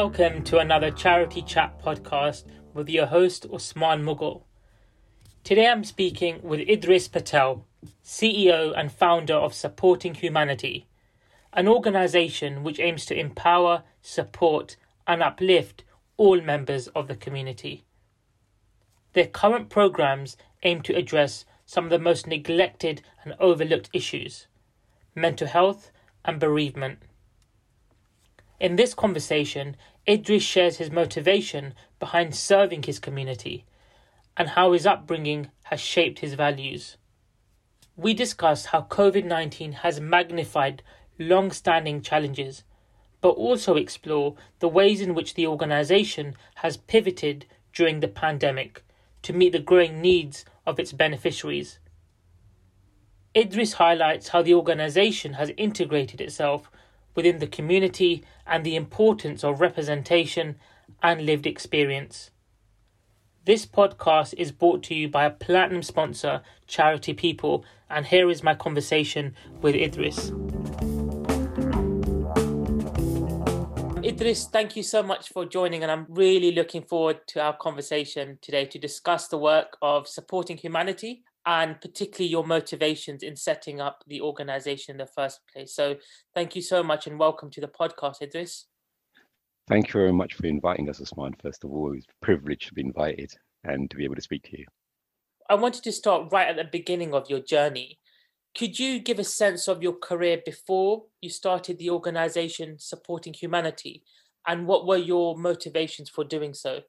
Welcome to another Charity Chat podcast with your host Osman Mughal. Today I'm speaking with Idris Patel, CEO and founder of Supporting Humanity, an organization which aims to empower, support, and uplift all members of the community. Their current programs aim to address some of the most neglected and overlooked issues mental health and bereavement. In this conversation, Idris shares his motivation behind serving his community and how his upbringing has shaped his values. We discuss how COVID 19 has magnified long standing challenges, but also explore the ways in which the organisation has pivoted during the pandemic to meet the growing needs of its beneficiaries. Idris highlights how the organisation has integrated itself within the community and the importance of representation and lived experience. This podcast is brought to you by a platinum sponsor, Charity People, and here is my conversation with Idris. Idris, thank you so much for joining, and I'm really looking forward to our conversation today to discuss the work of supporting humanity and particularly your motivations in setting up the organization in the first place. So, thank you so much and welcome to the podcast, Idris. Thank you very much for inviting us, Usman. First of all, it's a privilege to be invited and to be able to speak to you. I wanted to start right at the beginning of your journey. Could you give a sense of your career before you started the organization supporting humanity and what were your motivations for doing so?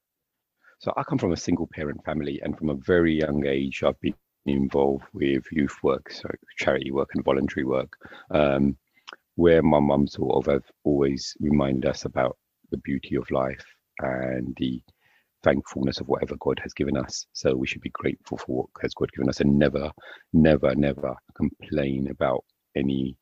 So, I come from a single parent family, and from a very young age, I've been involved with youth work, so charity work and voluntary work, um, where my mum sort of have always reminded us about the beauty of life and the thankfulness of whatever God has given us. So we should be grateful for what has God given us and never, never, never complain about any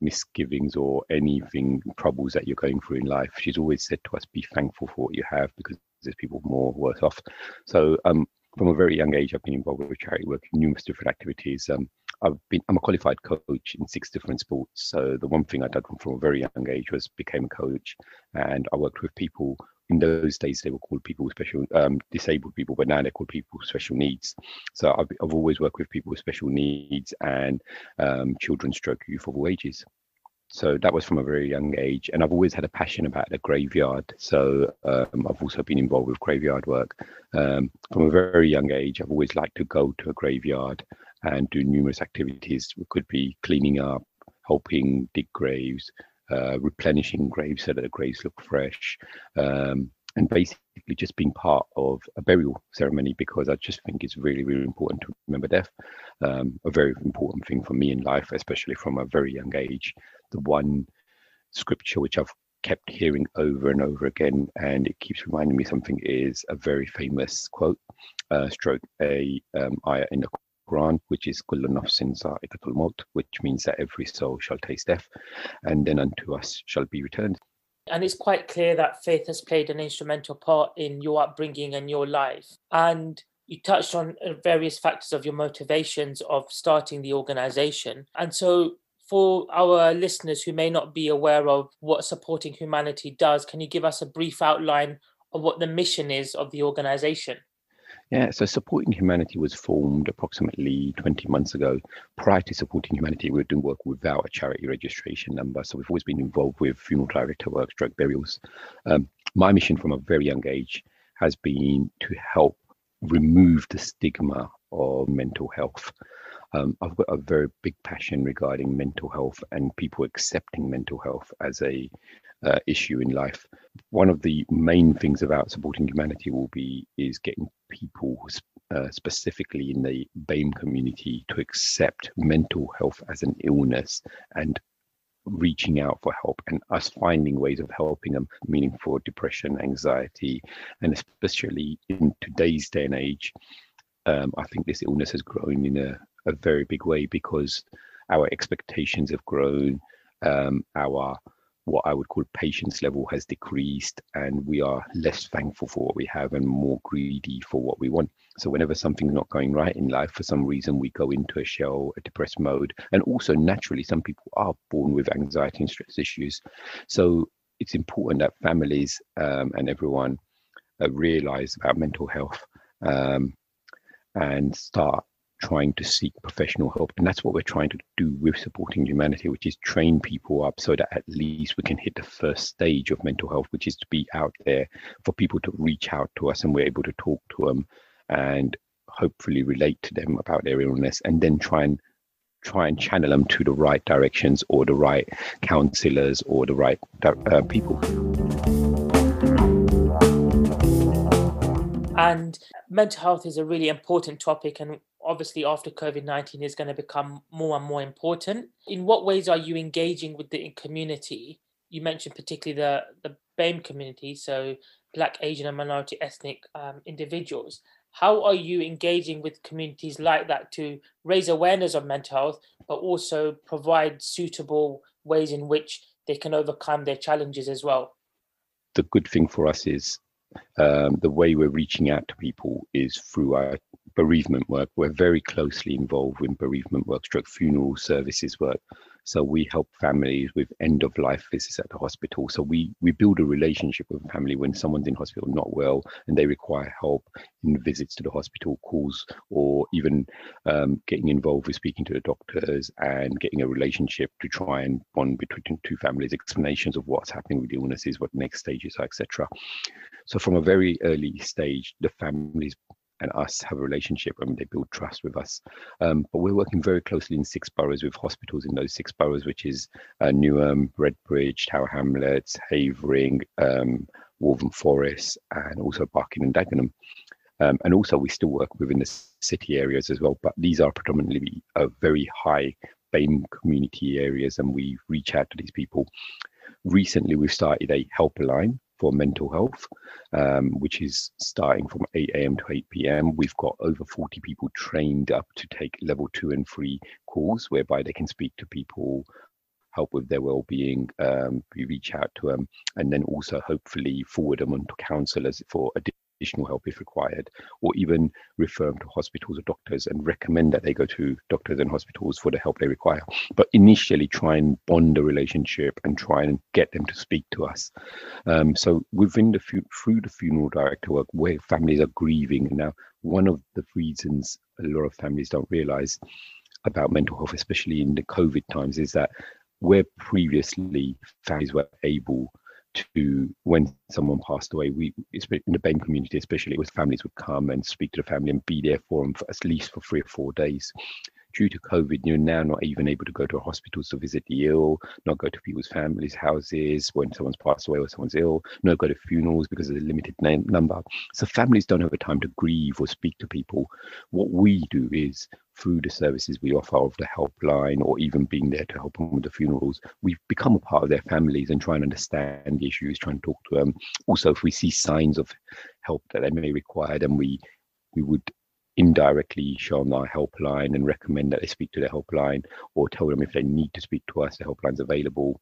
misgivings or anything troubles that you're going through in life. She's always said to us, be thankful for what you have because there's people more worse off. So um, from a very young age, I've been involved with charity work in numerous different activities. Um, I've been I'm a qualified coach in six different sports. So the one thing I did from a very young age was became a coach, and I worked with people. In those days, they were called people with special um, disabled people, but now they're called people with special needs. So I've, I've always worked with people with special needs and um, children, stroke youth of all ages so that was from a very young age and i've always had a passion about the graveyard. So um, i've also been involved with graveyard work. Um, from a very young age i've always liked to go to a graveyard and do numerous activities. It could be cleaning up helping dig graves uh, replenishing graves so that the graves look fresh. Um, and basically just being part of a burial ceremony because I just think it's really, really important to remember death. Um, a very important thing for me in life, especially from a very young age. The one scripture which I've kept hearing over and over again, and it keeps reminding me something is a very famous quote, uh, stroke a um, ayah in the Quran, which is kullu nafsin which means that every soul shall taste death, and then unto us shall be returned. And it's quite clear that faith has played an instrumental part in your upbringing and your life. And you touched on uh, various factors of your motivations of starting the organization. And so, for our listeners who may not be aware of what supporting humanity does, can you give us a brief outline of what the mission is of the organization? Yeah, so Supporting Humanity was formed approximately 20 months ago. Prior to Supporting Humanity, we were doing work without a charity registration number. So we've always been involved with funeral director work, stroke burials. Um, my mission from a very young age has been to help remove the stigma of mental health. Um, I've got a very big passion regarding mental health and people accepting mental health as a uh, issue in life. One of the main things about supporting humanity will be is getting people uh, specifically in the BAME community to accept mental health as an illness and reaching out for help and us finding ways of helping them, meaning for depression, anxiety, and especially in today's day and age, um, I think this illness has grown in a, a very big way because our expectations have grown, um, our what I would call patience level has decreased, and we are less thankful for what we have and more greedy for what we want. So, whenever something's not going right in life, for some reason, we go into a shell, a depressed mode. And also, naturally, some people are born with anxiety and stress issues. So, it's important that families um, and everyone uh, realize about mental health um, and start trying to seek professional help. And that's what we're trying to do with supporting humanity, which is train people up so that at least we can hit the first stage of mental health, which is to be out there for people to reach out to us and we're able to talk to them and hopefully relate to them about their illness and then try and try and channel them to the right directions or the right counselors or the right uh, people. And mental health is a really important topic, and obviously after COVID 19 is going to become more and more important. In what ways are you engaging with the community? You mentioned particularly the, the BAME community, so Black, Asian, and minority ethnic um, individuals. How are you engaging with communities like that to raise awareness of mental health, but also provide suitable ways in which they can overcome their challenges as well? The good thing for us is um, the way we're reaching out to people is through our bereavement work. We're very closely involved in bereavement work, stroke funeral services work. So we help families with end of life visits at the hospital. So we we build a relationship with a family when someone's in hospital not well and they require help in visits to the hospital, calls, or even um, getting involved with speaking to the doctors and getting a relationship to try and bond between two families, explanations of what's happening with the illnesses, what next stages are, etc. So from a very early stage, the families and us have a relationship and they build trust with us. Um, but we're working very closely in six boroughs with hospitals in those six boroughs, which is uh, Newham, Redbridge, Tower Hamlets, Havering, um, Waltham Forest, and also Barking and Dagenham. Um, and also, we still work within the city areas as well, but these are predominantly uh, very high BAME community areas, and we reach out to these people. Recently, we've started a helpline for mental health, um, which is starting from 8 a.m. to 8 p.m. We've got over 40 people trained up to take level two and three calls, whereby they can speak to people, help with their well-being. Um, reach out to them, and then also hopefully forward them on to counsellors for additional additional help if required, or even refer them to hospitals or doctors and recommend that they go to doctors and hospitals for the help they require. But initially, try and bond the relationship and try and get them to speak to us. Um, so within the through the funeral director work, where families are grieving now, one of the reasons a lot of families don't realize about mental health, especially in the COVID times, is that where previously families were able to when someone passed away, we in the BAME community, especially it was families would come and speak to the family and be there for them for at least for three or four days. Due to COVID, you're now not even able to go to hospitals to visit the ill, not go to people's families' houses when someone's passed away or someone's ill, not go to funerals because of the limited name, number. So families don't have the time to grieve or speak to people. What we do is through the services we offer of the helpline or even being there to help them with the funerals, we've become a part of their families and try and understand the issues, try and talk to them. Also, if we see signs of help that they may require, then we we would indirectly show them our helpline and recommend that they speak to the helpline or tell them if they need to speak to us, the helpline's available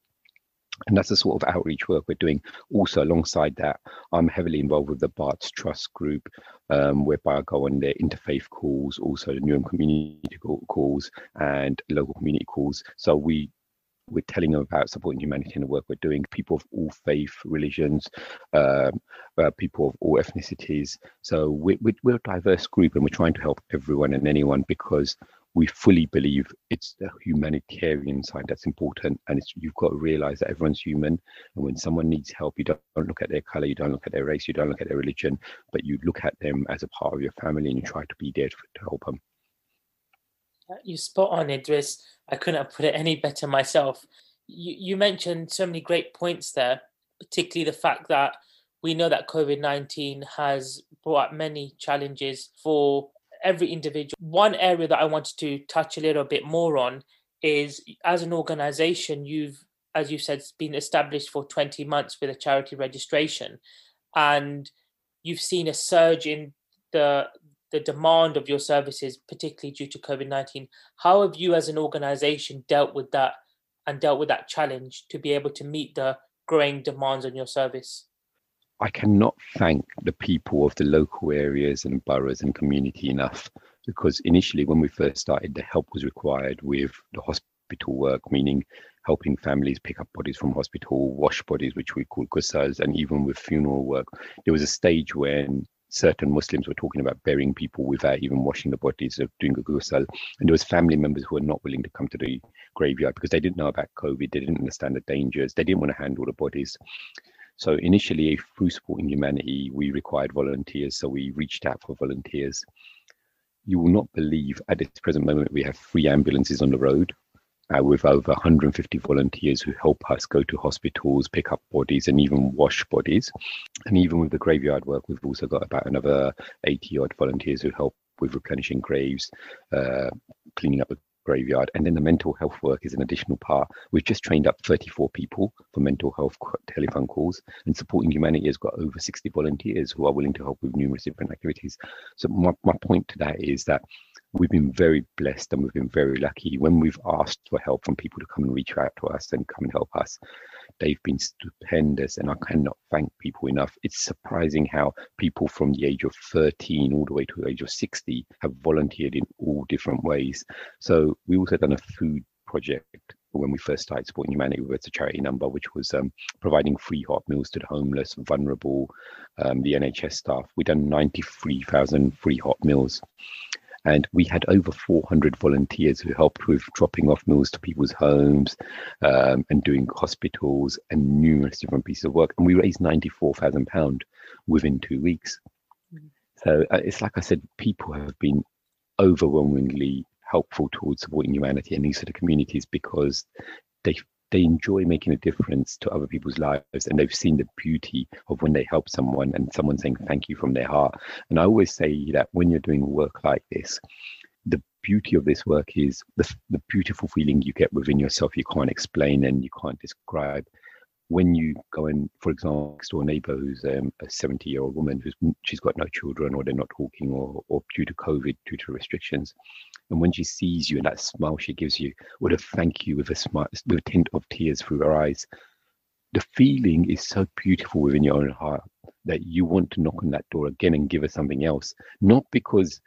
and that's the sort of outreach work we're doing. Also, alongside that, I'm heavily involved with the Barts Trust group, um, whereby I go on their interfaith calls, also the Newham community calls, and local community calls. So we we're telling them about supporting humanity and the work we're doing. People of all faith, religions, um, uh, people of all ethnicities. So we're, we're a diverse group, and we're trying to help everyone and anyone because we fully believe it's the humanitarian side that's important and you've got to realize that everyone's human and when someone needs help you don't, don't look at their color you don't look at their race you don't look at their religion but you look at them as a part of your family and you try to be there to, to help them uh, you spot on idris. I couldn't have put it any better myself. You, you mentioned so many great points there particularly the fact that we know that covid-19 has brought up many challenges for every individual. One area that I wanted to touch a little bit more on is as an organization, you've, as you said, been established for 20 months with a charity registration, and you've seen a surge in the the demand of your services, particularly due to COVID 19. How have you, as an organization, dealt with that and dealt with that challenge to be able to meet the growing demands on your service? I cannot thank the people of the local areas and boroughs and community enough because initially, when we first started, the help was required with the hospital work, meaning helping families pick up bodies from hospital, wash bodies, which we call ghusls, and even with funeral work. There was a stage when certain Muslims were talking about burying people without even washing the bodies of doing a ghusl. And there was family members who were not willing to come to the graveyard because they didn't know about COVID, they didn't understand the dangers, they didn't want to handle the bodies. So initially, through supporting humanity, we required volunteers. So we reached out for volunteers. You will not believe at this present moment we have three ambulances on the road uh, with over 150 volunteers who help us go to hospitals, pick up bodies, and even wash bodies. And even with the graveyard work, we've also got about another 80 odd volunteers who help with replenishing graves, uh, cleaning up the graveyard. And then the mental health work is an additional part. We've just trained up 34 people for mental health telephone calls, and Supporting Humanity has got over 60 volunteers who are willing to help with numerous different activities. So, my, my point to that is that we've been very blessed and we've been very lucky when we've asked for help from people to come and reach out to us and come and help us they've been stupendous and i cannot thank people enough. It's surprising how people from the age of 13 all the way to the age of 60 have volunteered in all different ways. So we also done a food project when we first started supporting humanity with a charity number which was um, providing free hot meals to the homeless vulnerable um, the nhs staff. We done 93000 free hot meals and we had over 400 volunteers who helped with dropping off meals to people's homes um, and doing hospitals and numerous different pieces of work. And we raised £94,000 within two weeks. Mm-hmm. So uh, it's like I said, people have been overwhelmingly helpful towards supporting humanity and these sort of communities because they they enjoy making a difference to other people's lives and they've seen the beauty of when they help someone and someone saying thank you from their heart. And i always say that when you're doing work like this the beauty of this work is the, the beautiful feeling you get within yourself you can't explain and you can't describe. When you go in, for example, next door neighbor who's um, a 70 year old woman who's she's got no children or they're not talking or, or due to COVID, due to restrictions, and when she sees you and that smile she gives you, would have thank you with a smile, with a tint of tears through her eyes, the feeling is so beautiful within your own heart that you want to knock on that door again and give her something else, not because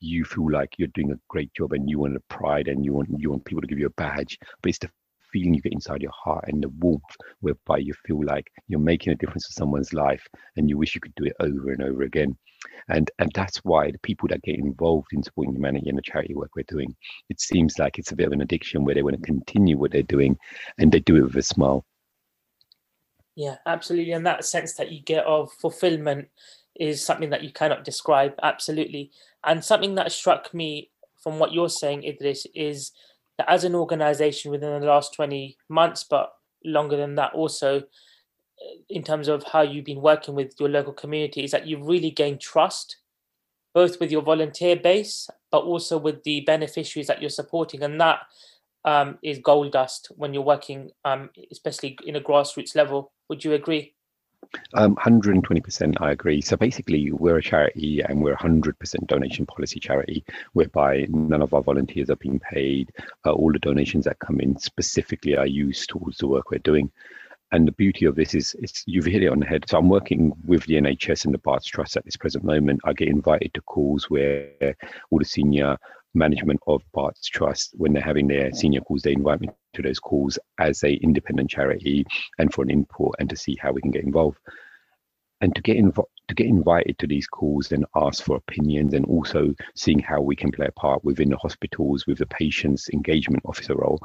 you feel like you're doing a great job and you want a pride and you want you want people to give you a badge, but it's the feeling you get inside your heart and the warmth whereby you feel like you're making a difference to someone's life and you wish you could do it over and over again. And and that's why the people that get involved in supporting humanity and the charity work we're doing, it seems like it's a bit of an addiction where they want to continue what they're doing and they do it with a smile. Yeah, absolutely. And that sense that you get of fulfillment is something that you cannot describe. Absolutely. And something that struck me from what you're saying, Idris, is as an organization within the last 20 months, but longer than that also, uh, in terms of how you've been working with your local community, is that you've really gained trust, both with your volunteer base, but also with the beneficiaries that you're supporting. And that um, is gold dust when you're working, um, especially in a grassroots level. Would you agree? Um, 120% I agree. So basically, we're a charity and we're a 100% donation policy charity, whereby none of our volunteers are being paid. Uh, all the donations that come in specifically are used towards the work we're doing. And the beauty of this is, you've hit it on the head. So I'm working with the NHS and the Barts Trust at this present moment. I get invited to calls where all the senior management of Barts Trust, when they're having their senior calls, they invite me to those calls as a independent charity and for an input and to see how we can get involved. And to get to get invited to these calls and ask for opinions and also seeing how we can play a part within the hospitals with the patient's engagement officer role.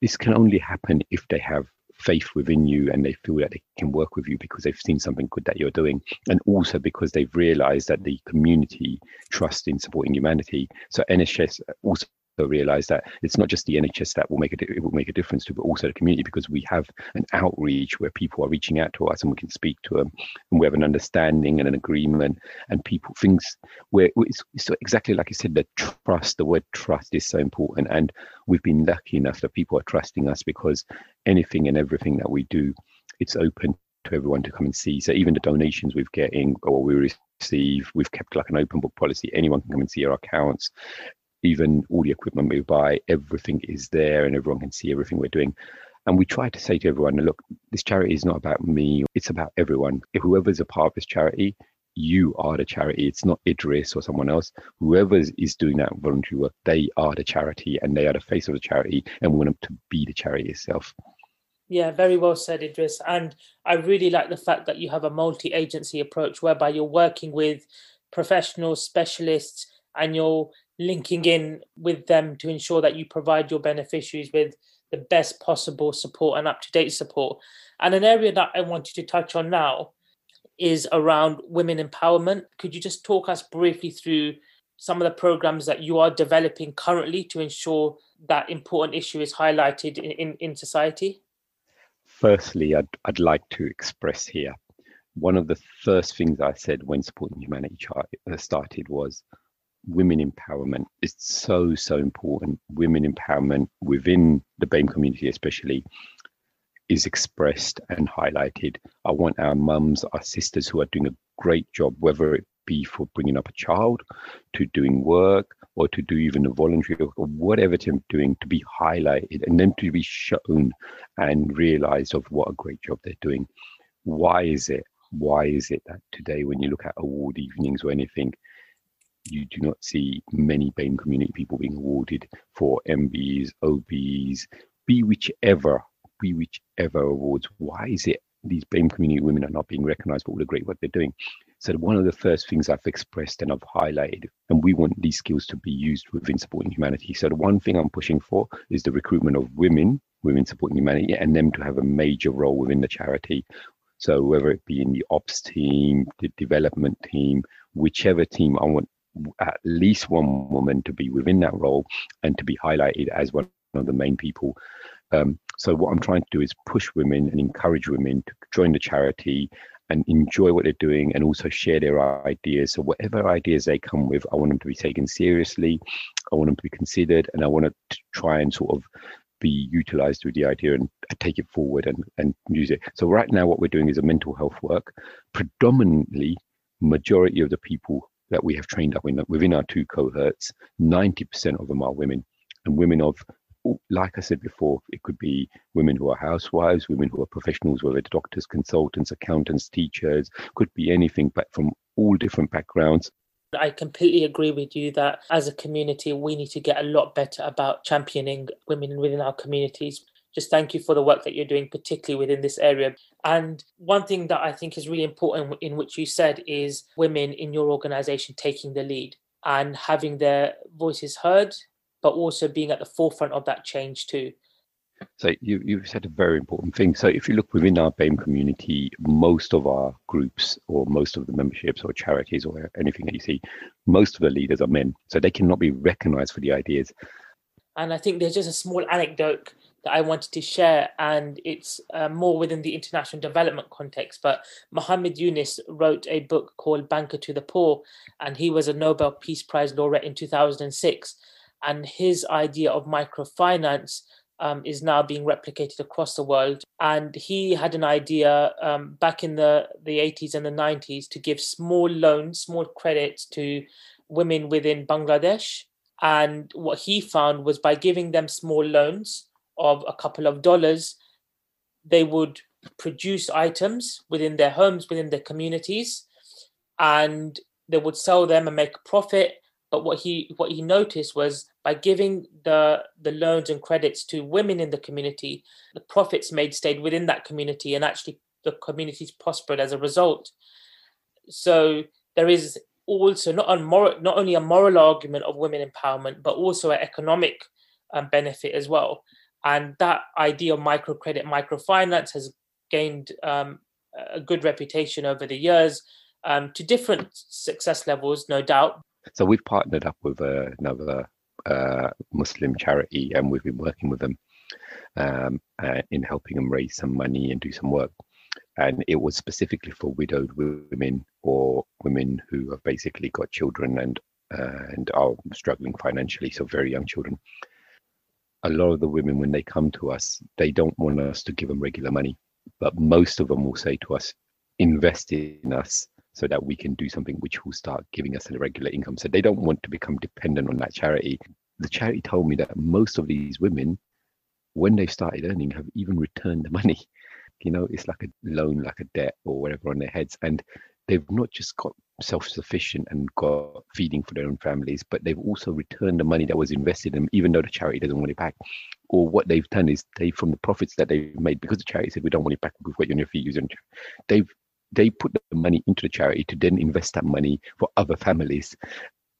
This can only happen if they have faith within you and they feel that they can work with you because they've seen something good that you're doing and also because they've realized that the community trust in supporting humanity. So nhs also realize that it's not just the NHS that will make a it will make a difference to, but also the community because we have an outreach where people are reaching out to us and we can speak to them, and we have an understanding and an agreement, and people things where it's, it's exactly like you said, the trust. The word trust is so important, and we've been lucky enough that people are trusting us because anything and everything that we do, it's open to everyone to come and see. So even the donations we're getting or we receive, we've kept like an open book policy. Anyone can come and see our accounts even all the equipment we buy, everything is there and everyone can see everything we're doing. And we try to say to everyone, look, this charity is not about me, it's about everyone. If whoever's a part of this charity, you are the charity. It's not Idris or someone else. Whoever is doing that voluntary work, they are the charity and they are the face of the charity and we want them to be the charity itself. Yeah, very well said, Idris. And I really like the fact that you have a multi agency approach whereby you're working with professionals, specialists, and you're linking in with them to ensure that you provide your beneficiaries with the best possible support and up to date support. And an area that I wanted to touch on now is around women empowerment. Could you just talk us briefly through some of the programs that you are developing currently to ensure that important issue is highlighted in, in, in society? Firstly, I'd, I'd like to express here one of the first things I said when Supporting Humanity uh, started was women empowerment is so, so important. Women empowerment within the BAME community, especially, is expressed and highlighted. I want our mums, our sisters who are doing a great job, whether it be for bringing up a child, to doing work, or to do even a voluntary or whatever they're doing, to be highlighted and then to be shown and realized of what a great job they're doing. Why is it? Why is it that today, when you look at award evenings or anything, you do not see many BAME community people being awarded for MBs, OBs, be whichever be whichever awards. Why is it these BAME community women are not being recognized for all the great work they're doing? So one of the first things I've expressed and I've highlighted, and we want these skills to be used within supporting humanity. So the one thing I'm pushing for is the recruitment of women, women supporting humanity, and them to have a major role within the charity. So whether it be in the ops team, the development team, whichever team, I want at least one woman to be within that role and to be highlighted as one of the main people um, so what I'm trying to do is push women and encourage women to join the charity and enjoy what they're doing and also share their ideas. So whatever ideas they come with, I want them to be taken seriously. I want them to be considered and I want to try and sort of be utilized with the idea and take it forward and, and use it. So right now what we're doing is a mental health work. Predominantly, majority of the people that we have trained up in within our two cohorts, 90% of them are women and women of like I said before, it could be women who are housewives, women who are professionals, whether doctors, consultants, accountants, teachers, could be anything, but from all different backgrounds. I completely agree with you that as a community, we need to get a lot better about championing women within our communities. Just thank you for the work that you're doing, particularly within this area. And one thing that I think is really important in which you said is women in your organization taking the lead and having their voices heard but also being at the forefront of that change too. So you, you've said a very important thing. So if you look within our BAME community, most of our groups or most of the memberships or charities or anything that you see, most of the leaders are men. So they cannot be recognized for the ideas. And I think there's just a small anecdote that I wanted to share, and it's uh, more within the international development context. But Muhammad Yunus wrote a book called Banker to the Poor, and he was a Nobel Peace Prize laureate in 2006 and his idea of microfinance um, is now being replicated across the world. And he had an idea um, back in the, the 80s and the 90s to give small loans, small credits to women within Bangladesh. And what he found was by giving them small loans of a couple of dollars, they would produce items within their homes, within their communities, and they would sell them and make a profit but what he what he noticed was by giving the the loans and credits to women in the community, the profits made stayed within that community, and actually the communities prospered as a result. So there is also not a moral, not only a moral argument of women empowerment, but also an economic um, benefit as well. And that idea of microcredit, microfinance has gained um, a good reputation over the years um, to different success levels, no doubt. So we've partnered up with uh, another uh, Muslim charity, and we've been working with them um, uh, in helping them raise some money and do some work. And it was specifically for widowed women or women who have basically got children and uh, and are struggling financially, so very young children. A lot of the women, when they come to us, they don't want us to give them regular money, but most of them will say to us, "Invest in us." so that we can do something which will start giving us a regular income. So they don't want to become dependent on that charity. The charity told me that most of these women, when they started earning, have even returned the money. You know, it's like a loan, like a debt or whatever on their heads. And they've not just got self-sufficient and got feeding for their own families, but they've also returned the money that was invested in them, even though the charity doesn't want it back. Or what they've done is they, from the profits that they've made, because the charity said we don't want it back, we've got you on your feet using they've they put the money into the charity to then invest that money for other families.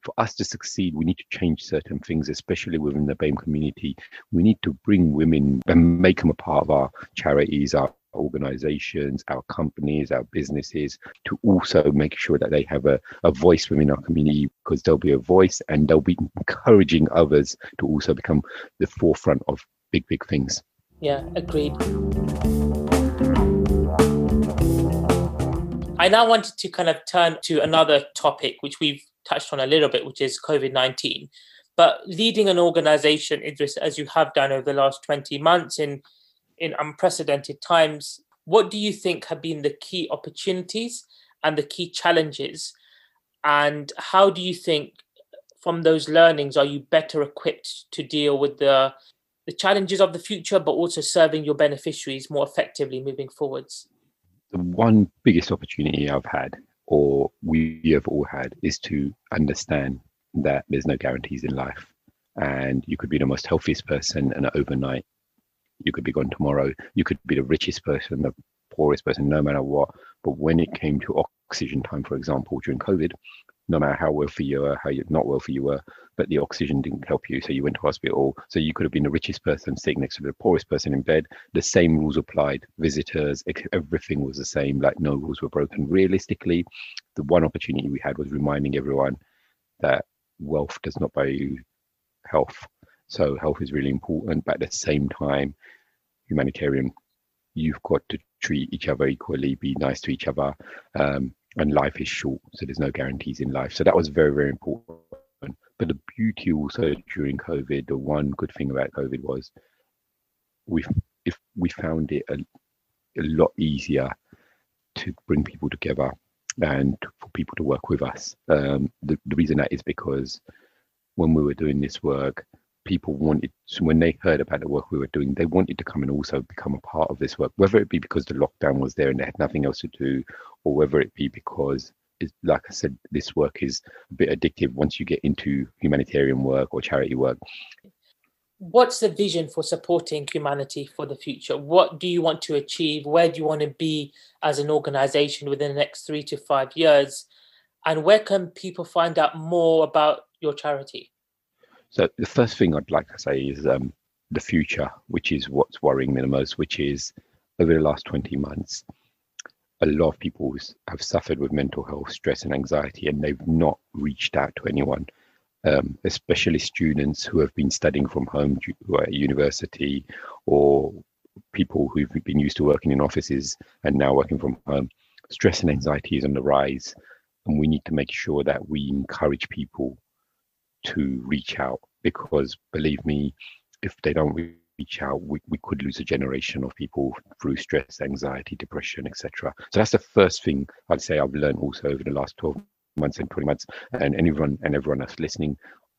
For us to succeed, we need to change certain things, especially within the BAME community. We need to bring women and make them a part of our charities, our organizations, our companies, our businesses to also make sure that they have a, a voice within our community because there'll be a voice and they'll be encouraging others to also become the forefront of big, big things. Yeah, agreed. I now wanted to kind of turn to another topic, which we've touched on a little bit, which is COVID 19. But leading an organization, Idris, as you have done over the last 20 months in in unprecedented times. What do you think have been the key opportunities and the key challenges? And how do you think, from those learnings, are you better equipped to deal with the the challenges of the future, but also serving your beneficiaries more effectively moving forwards? The one biggest opportunity I've had, or we have all had, is to understand that there's no guarantees in life. And you could be the most healthiest person, and overnight you could be gone tomorrow. You could be the richest person, the poorest person, no matter what. But when it came to oxygen time, for example, during COVID, no matter how wealthy you were, how not wealthy you were, but the oxygen didn't help you. So you went to hospital. So you could have been the richest person sitting next to the poorest person in bed. The same rules applied. Visitors, everything was the same. Like no rules were broken. Realistically, the one opportunity we had was reminding everyone that wealth does not buy you health. So health is really important, but at the same time, humanitarian, you've got to treat each other equally, be nice to each other, um, and life is short, so there's no guarantees in life. So that was very, very important. But the beauty also during COVID, the one good thing about COVID was we if we found it a, a lot easier to bring people together and for people to work with us. Um, the, the reason that is because when we were doing this work, people wanted when they heard about the work we were doing they wanted to come and also become a part of this work whether it be because the lockdown was there and they had nothing else to do or whether it be because like i said this work is a bit addictive once you get into humanitarian work or charity work. What's the vision for supporting humanity for the future? What do you want to achieve? Where do you want to be as an organization within the next three to five years? And where can people find out more about your charity so the first thing I'd like to say is um, the future, which is what's worrying me the most, which is over the last 20 months, a lot of people have suffered with mental health, stress, and anxiety, and they've not reached out to anyone, um, especially students who have been studying from home who are at university or people who've been used to working in offices and now working from home. Stress and anxiety is on the rise, and we need to make sure that we encourage people to reach out because believe me, if they don't reach out, we, we could lose a generation of people through stress, anxiety, depression, etc. So that's the first thing I'd say I've learned also over the last 12 months and 20 months. And anyone and everyone that's listening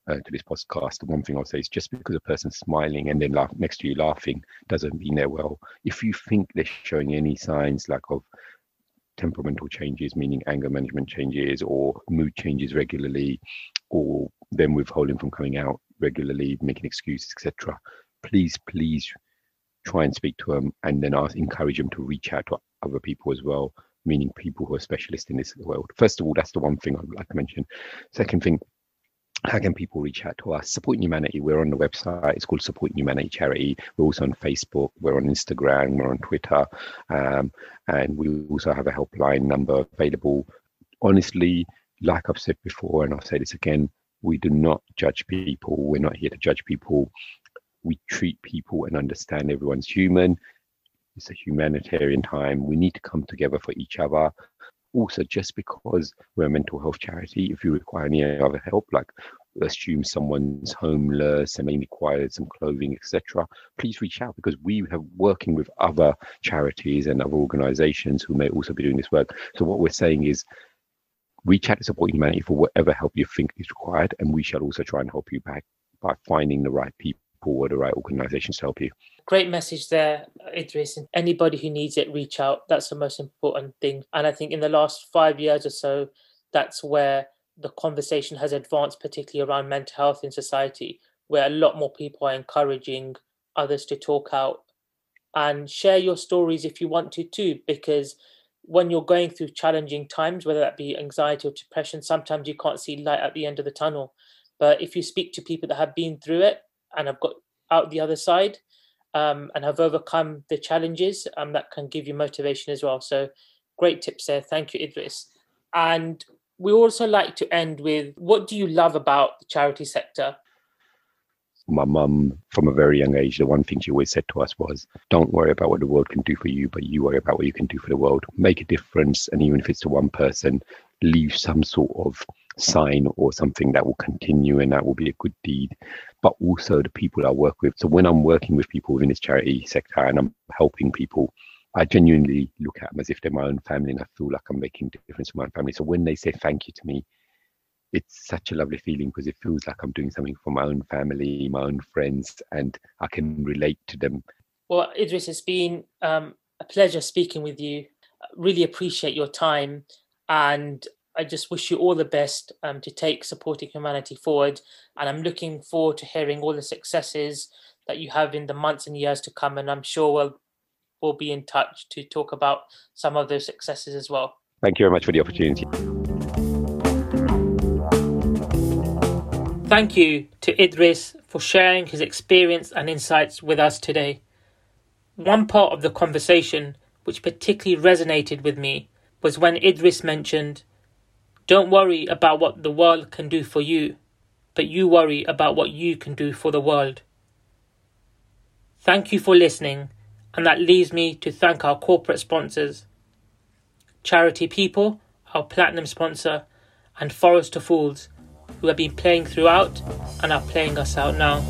uh, to this podcast, the one thing I'll say is just because a person's smiling and then laugh next to you laughing doesn't mean they're well. If you think they're showing any signs like of temperamental changes, meaning anger management changes or mood changes regularly, or them withholding from coming out regularly, making excuses, etc. Please, please try and speak to them and then ask, encourage them to reach out to other people as well, meaning people who are specialists in this world. First of all, that's the one thing I'd like to mention. Second thing, how can people reach out to us? Supporting Humanity, we're on the website. It's called Supporting Humanity Charity. We're also on Facebook, we're on Instagram, we're on Twitter, um, and we also have a helpline number available. Honestly, like I've said before, and I'll say this again, we do not judge people. We're not here to judge people. We treat people and understand everyone's human. It's a humanitarian time. We need to come together for each other. Also, just because we're a mental health charity, if you require any other help, like assume someone's homeless and may require some clothing, etc., please reach out because we have working with other charities and other organizations who may also be doing this work. So what we're saying is reach out to Support Humanity for whatever help you think is required, and we shall also try and help you back by finding the right people or the right organizations to help you. Great message there, Idris. And anybody who needs it, reach out. That's the most important thing. And I think in the last five years or so, that's where the conversation has advanced, particularly around mental health in society, where a lot more people are encouraging others to talk out and share your stories if you want to too, because when you're going through challenging times, whether that be anxiety or depression, sometimes you can't see light at the end of the tunnel. But if you speak to people that have been through it and have got out the other side um, and have overcome the challenges, um, that can give you motivation as well. So, great tips there. Thank you, Idris. And we also like to end with what do you love about the charity sector? My mum, from a very young age, the one thing she always said to us was, Don't worry about what the world can do for you, but you worry about what you can do for the world. Make a difference. And even if it's to one person, leave some sort of sign or something that will continue and that will be a good deed, but also the people I work with. So when I'm working with people within this charity sector and I'm helping people, I genuinely look at them as if they're my own family and I feel like I'm making a difference to my own family. So when they say thank you to me, it's such a lovely feeling because it feels like I'm doing something for my own family, my own friends, and I can relate to them. Well, Idris, it's been um, a pleasure speaking with you. I Really appreciate your time, and I just wish you all the best um, to take supporting humanity forward. And I'm looking forward to hearing all the successes that you have in the months and years to come. And I'm sure we'll we'll be in touch to talk about some of those successes as well. Thank you very much for the opportunity. Thank you to Idris for sharing his experience and insights with us today. One part of the conversation which particularly resonated with me was when Idris mentioned, Don't worry about what the world can do for you, but you worry about what you can do for the world. Thank you for listening and that leaves me to thank our corporate sponsors Charity People, our platinum sponsor, and Forest of Fools, who have been playing throughout and are playing us out now.